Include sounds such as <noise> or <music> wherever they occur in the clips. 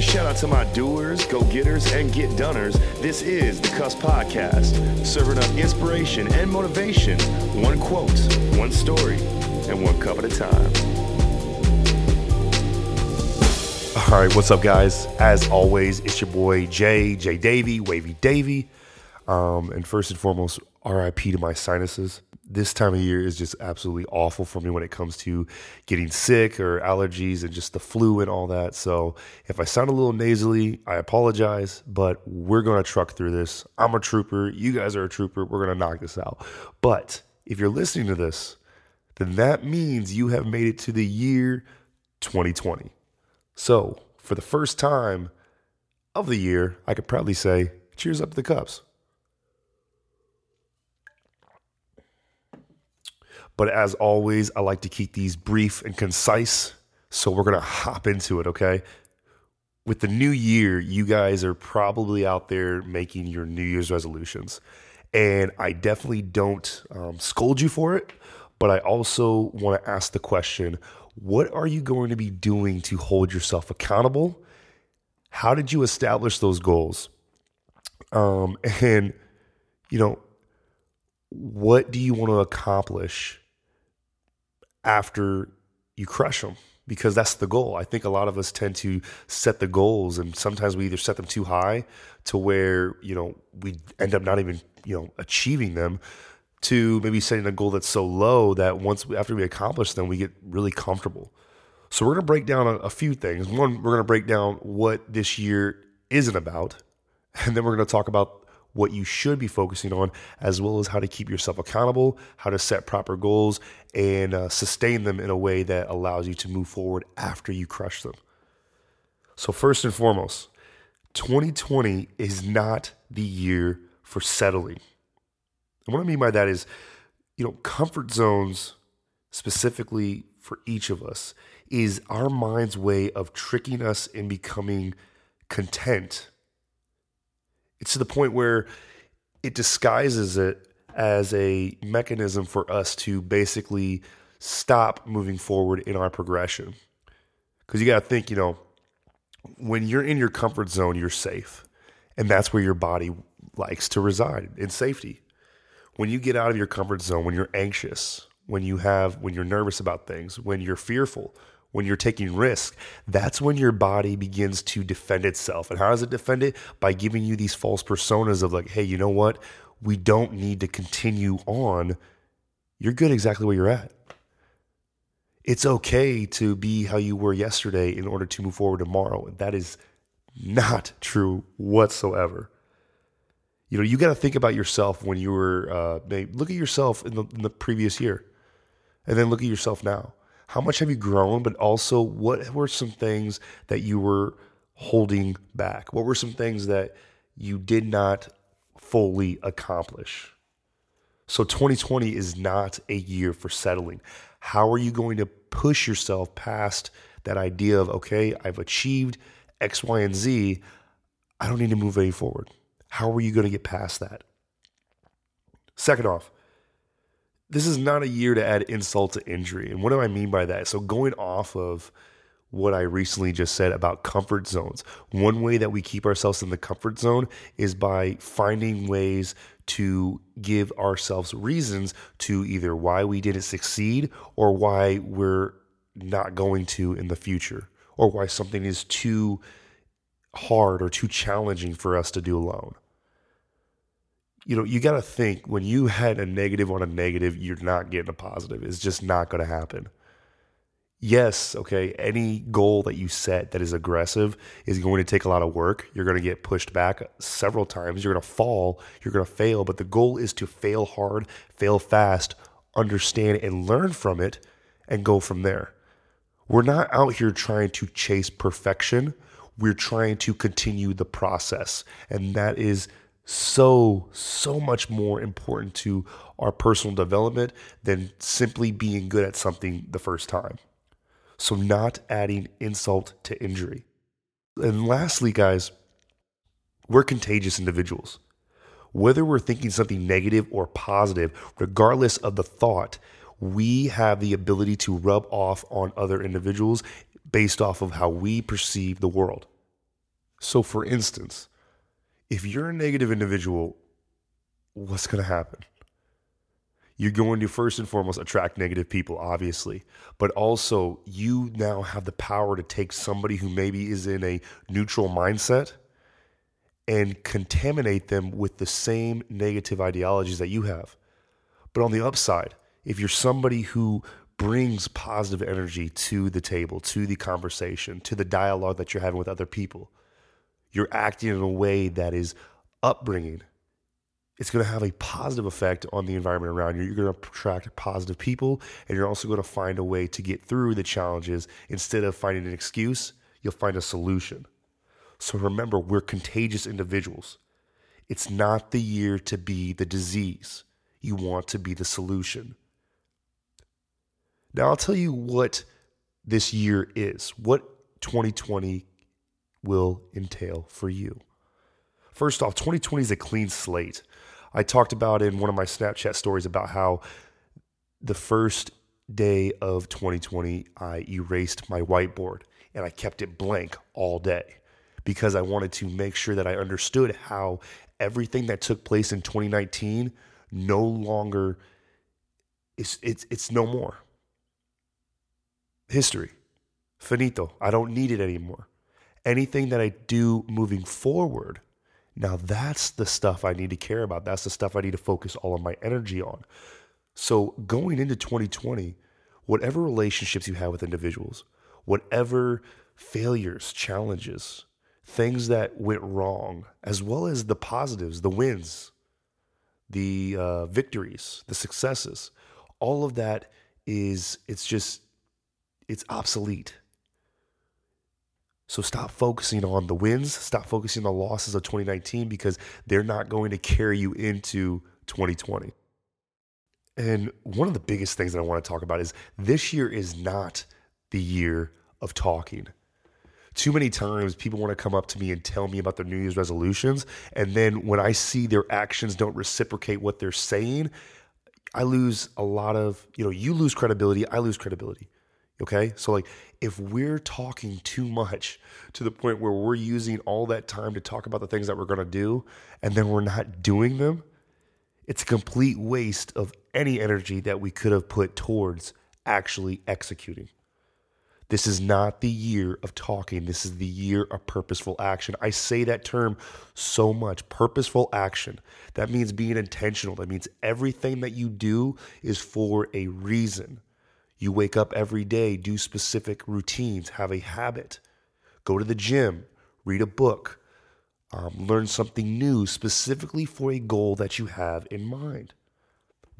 And shout out to my doers, go getters, and get doners. This is the Cups Podcast, serving up inspiration and motivation, one quote, one story, and one cup at a time. All right, what's up, guys? As always, it's your boy Jay, Jay Davy, Wavy Davy. Um, and first and foremost, RIP to my sinuses. This time of year is just absolutely awful for me when it comes to getting sick or allergies and just the flu and all that. So if I sound a little nasally, I apologize, but we're going to truck through this. I'm a trooper. You guys are a trooper. We're going to knock this out. But if you're listening to this, then that means you have made it to the year 2020. So for the first time of the year, I could proudly say, cheers up to the Cubs. But as always, I like to keep these brief and concise. So we're going to hop into it, okay? With the new year, you guys are probably out there making your New Year's resolutions. And I definitely don't um, scold you for it, but I also want to ask the question what are you going to be doing to hold yourself accountable? How did you establish those goals? Um, <laughs> and, you know, what do you want to accomplish after you crush them because that's the goal. I think a lot of us tend to set the goals and sometimes we either set them too high to where, you know, we end up not even, you know, achieving them to maybe setting a goal that's so low that once we, after we accomplish them, we get really comfortable. So we're going to break down a, a few things. One, we're going to break down what this year isn't about. And then we're going to talk about what you should be focusing on, as well as how to keep yourself accountable, how to set proper goals, and uh, sustain them in a way that allows you to move forward after you crush them. So, first and foremost, 2020 is not the year for settling. And what I mean by that is, you know, comfort zones, specifically for each of us, is our mind's way of tricking us in becoming content it's to the point where it disguises it as a mechanism for us to basically stop moving forward in our progression. Because you got to think, you know, when you're in your comfort zone, you're safe. And that's where your body likes to reside in safety. When you get out of your comfort zone, when you're anxious, when you have when you're nervous about things, when you're fearful, when you're taking risk, that's when your body begins to defend itself. And how does it defend it? By giving you these false personas of like, hey, you know what? We don't need to continue on. You're good exactly where you're at. It's okay to be how you were yesterday in order to move forward tomorrow. And that is not true whatsoever. You know, you got to think about yourself when you were, uh, look at yourself in the, in the previous year and then look at yourself now how much have you grown, but also what were some things that you were holding back? What were some things that you did not fully accomplish? So 2020 is not a year for settling. How are you going to push yourself past that idea of, okay, I've achieved X, Y, and Z. I don't need to move any forward. How are you going to get past that? Second off, this is not a year to add insult to injury. And what do I mean by that? So, going off of what I recently just said about comfort zones, one way that we keep ourselves in the comfort zone is by finding ways to give ourselves reasons to either why we didn't succeed or why we're not going to in the future or why something is too hard or too challenging for us to do alone you know, you got to think when you had a negative on a negative, you're not getting a positive. It's just not going to happen. Yes, okay, any goal that you set that is aggressive is going to take a lot of work. You're going to get pushed back several times. You're going to fall. You're going to fail. But the goal is to fail hard, fail fast, understand and learn from it, and go from there. We're not out here trying to chase perfection. We're trying to continue the process. And that is so, so much more important to our personal development than simply being good at something the first time. So, not adding insult to injury. And lastly, guys, we're contagious individuals. Whether we're thinking something negative or positive, regardless of the thought, we have the ability to rub off on other individuals based off of how we perceive the world. So, for instance, if you're a negative individual, what's going to happen? You're going to first and foremost attract negative people, obviously, but also you now have the power to take somebody who maybe is in a neutral mindset and contaminate them with the same negative ideologies that you have. But on the upside, if you're somebody who brings positive energy to the table, to the conversation, to the dialogue that you're having with other people, you're acting in a way that is upbringing. It's going to have a positive effect on the environment around you. You're going to attract positive people, and you're also going to find a way to get through the challenges. Instead of finding an excuse, you'll find a solution. So remember, we're contagious individuals. It's not the year to be the disease. You want to be the solution. Now, I'll tell you what this year is, what 2020 will entail for you. First off, 2020 is a clean slate. I talked about in one of my Snapchat stories about how the first day of 2020, I erased my whiteboard and I kept it blank all day because I wanted to make sure that I understood how everything that took place in 2019 no longer is it's it's no more. History. Finito. I don't need it anymore. Anything that I do moving forward, now that's the stuff I need to care about. That's the stuff I need to focus all of my energy on. So going into 2020, whatever relationships you have with individuals, whatever failures, challenges, things that went wrong, as well as the positives, the wins, the uh, victories, the successes, all of that is, it's just, it's obsolete. So stop focusing on the wins, stop focusing on the losses of 2019 because they're not going to carry you into 2020. And one of the biggest things that I want to talk about is this year is not the year of talking too many times people want to come up to me and tell me about their New Year's resolutions. And then when I see their actions don't reciprocate what they're saying, I lose a lot of, you know, you lose credibility, I lose credibility. Okay. So, like, if we're talking too much to the point where we're using all that time to talk about the things that we're going to do and then we're not doing them, it's a complete waste of any energy that we could have put towards actually executing. This is not the year of talking. This is the year of purposeful action. I say that term so much purposeful action. That means being intentional. That means everything that you do is for a reason. You wake up every day, do specific routines, have a habit, go to the gym, read a book, um, learn something new specifically for a goal that you have in mind.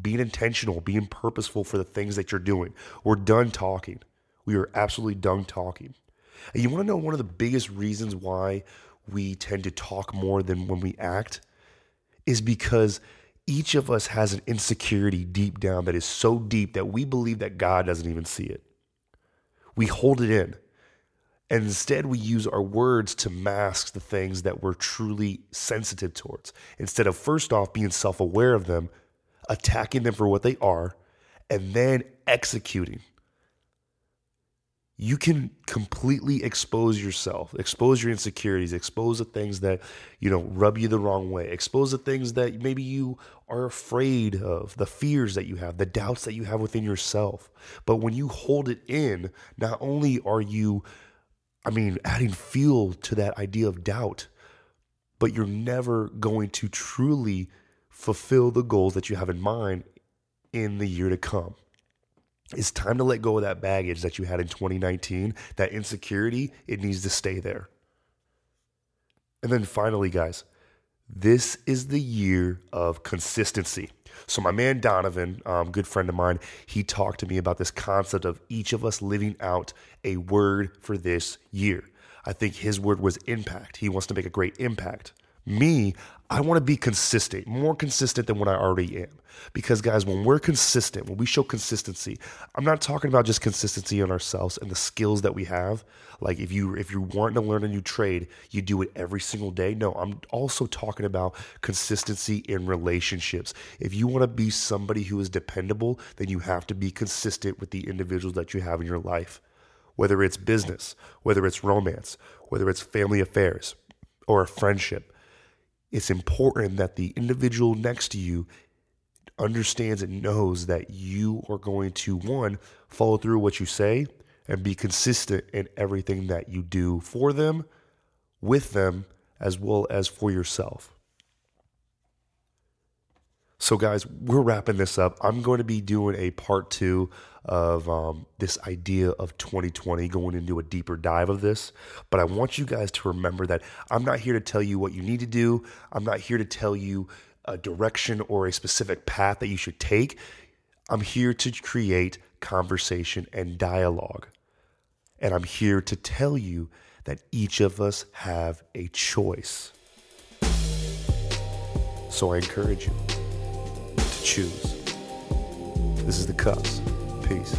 Being intentional, being purposeful for the things that you're doing. We're done talking. We are absolutely done talking. And you want to know one of the biggest reasons why we tend to talk more than when we act is because each of us has an insecurity deep down that is so deep that we believe that God doesn't even see it. We hold it in. And instead, we use our words to mask the things that we're truly sensitive towards. Instead of first off being self aware of them, attacking them for what they are, and then executing you can completely expose yourself, expose your insecurities, expose the things that, you know, rub you the wrong way, expose the things that maybe you are afraid of, the fears that you have, the doubts that you have within yourself. But when you hold it in, not only are you, I mean, adding fuel to that idea of doubt, but you're never going to truly fulfill the goals that you have in mind in the year to come. It's time to let go of that baggage that you had in 2019, that insecurity, it needs to stay there. And then finally, guys, this is the year of consistency. So, my man Donovan, um, good friend of mine, he talked to me about this concept of each of us living out a word for this year. I think his word was impact. He wants to make a great impact. Me, I want to be consistent, more consistent than what I already am. Because, guys, when we're consistent, when we show consistency, I'm not talking about just consistency in ourselves and the skills that we have. Like if you if you want to learn a new trade, you do it every single day. No, I'm also talking about consistency in relationships. If you want to be somebody who is dependable, then you have to be consistent with the individuals that you have in your life. Whether it's business, whether it's romance, whether it's family affairs, or a friendship, it's important that the individual next to you understands and knows that you are going to one follow through what you say and be consistent in everything that you do for them, with them, as well as for yourself. So, guys, we're wrapping this up. I'm going to be doing a part two of um, this idea of 2020, going into a deeper dive of this. But I want you guys to remember that I'm not here to tell you what you need to do. I'm not here to tell you a direction or a specific path that you should take. I'm here to create conversation and dialogue. And I'm here to tell you that each of us have a choice. So I encourage you choose. This is the Cups. Peace.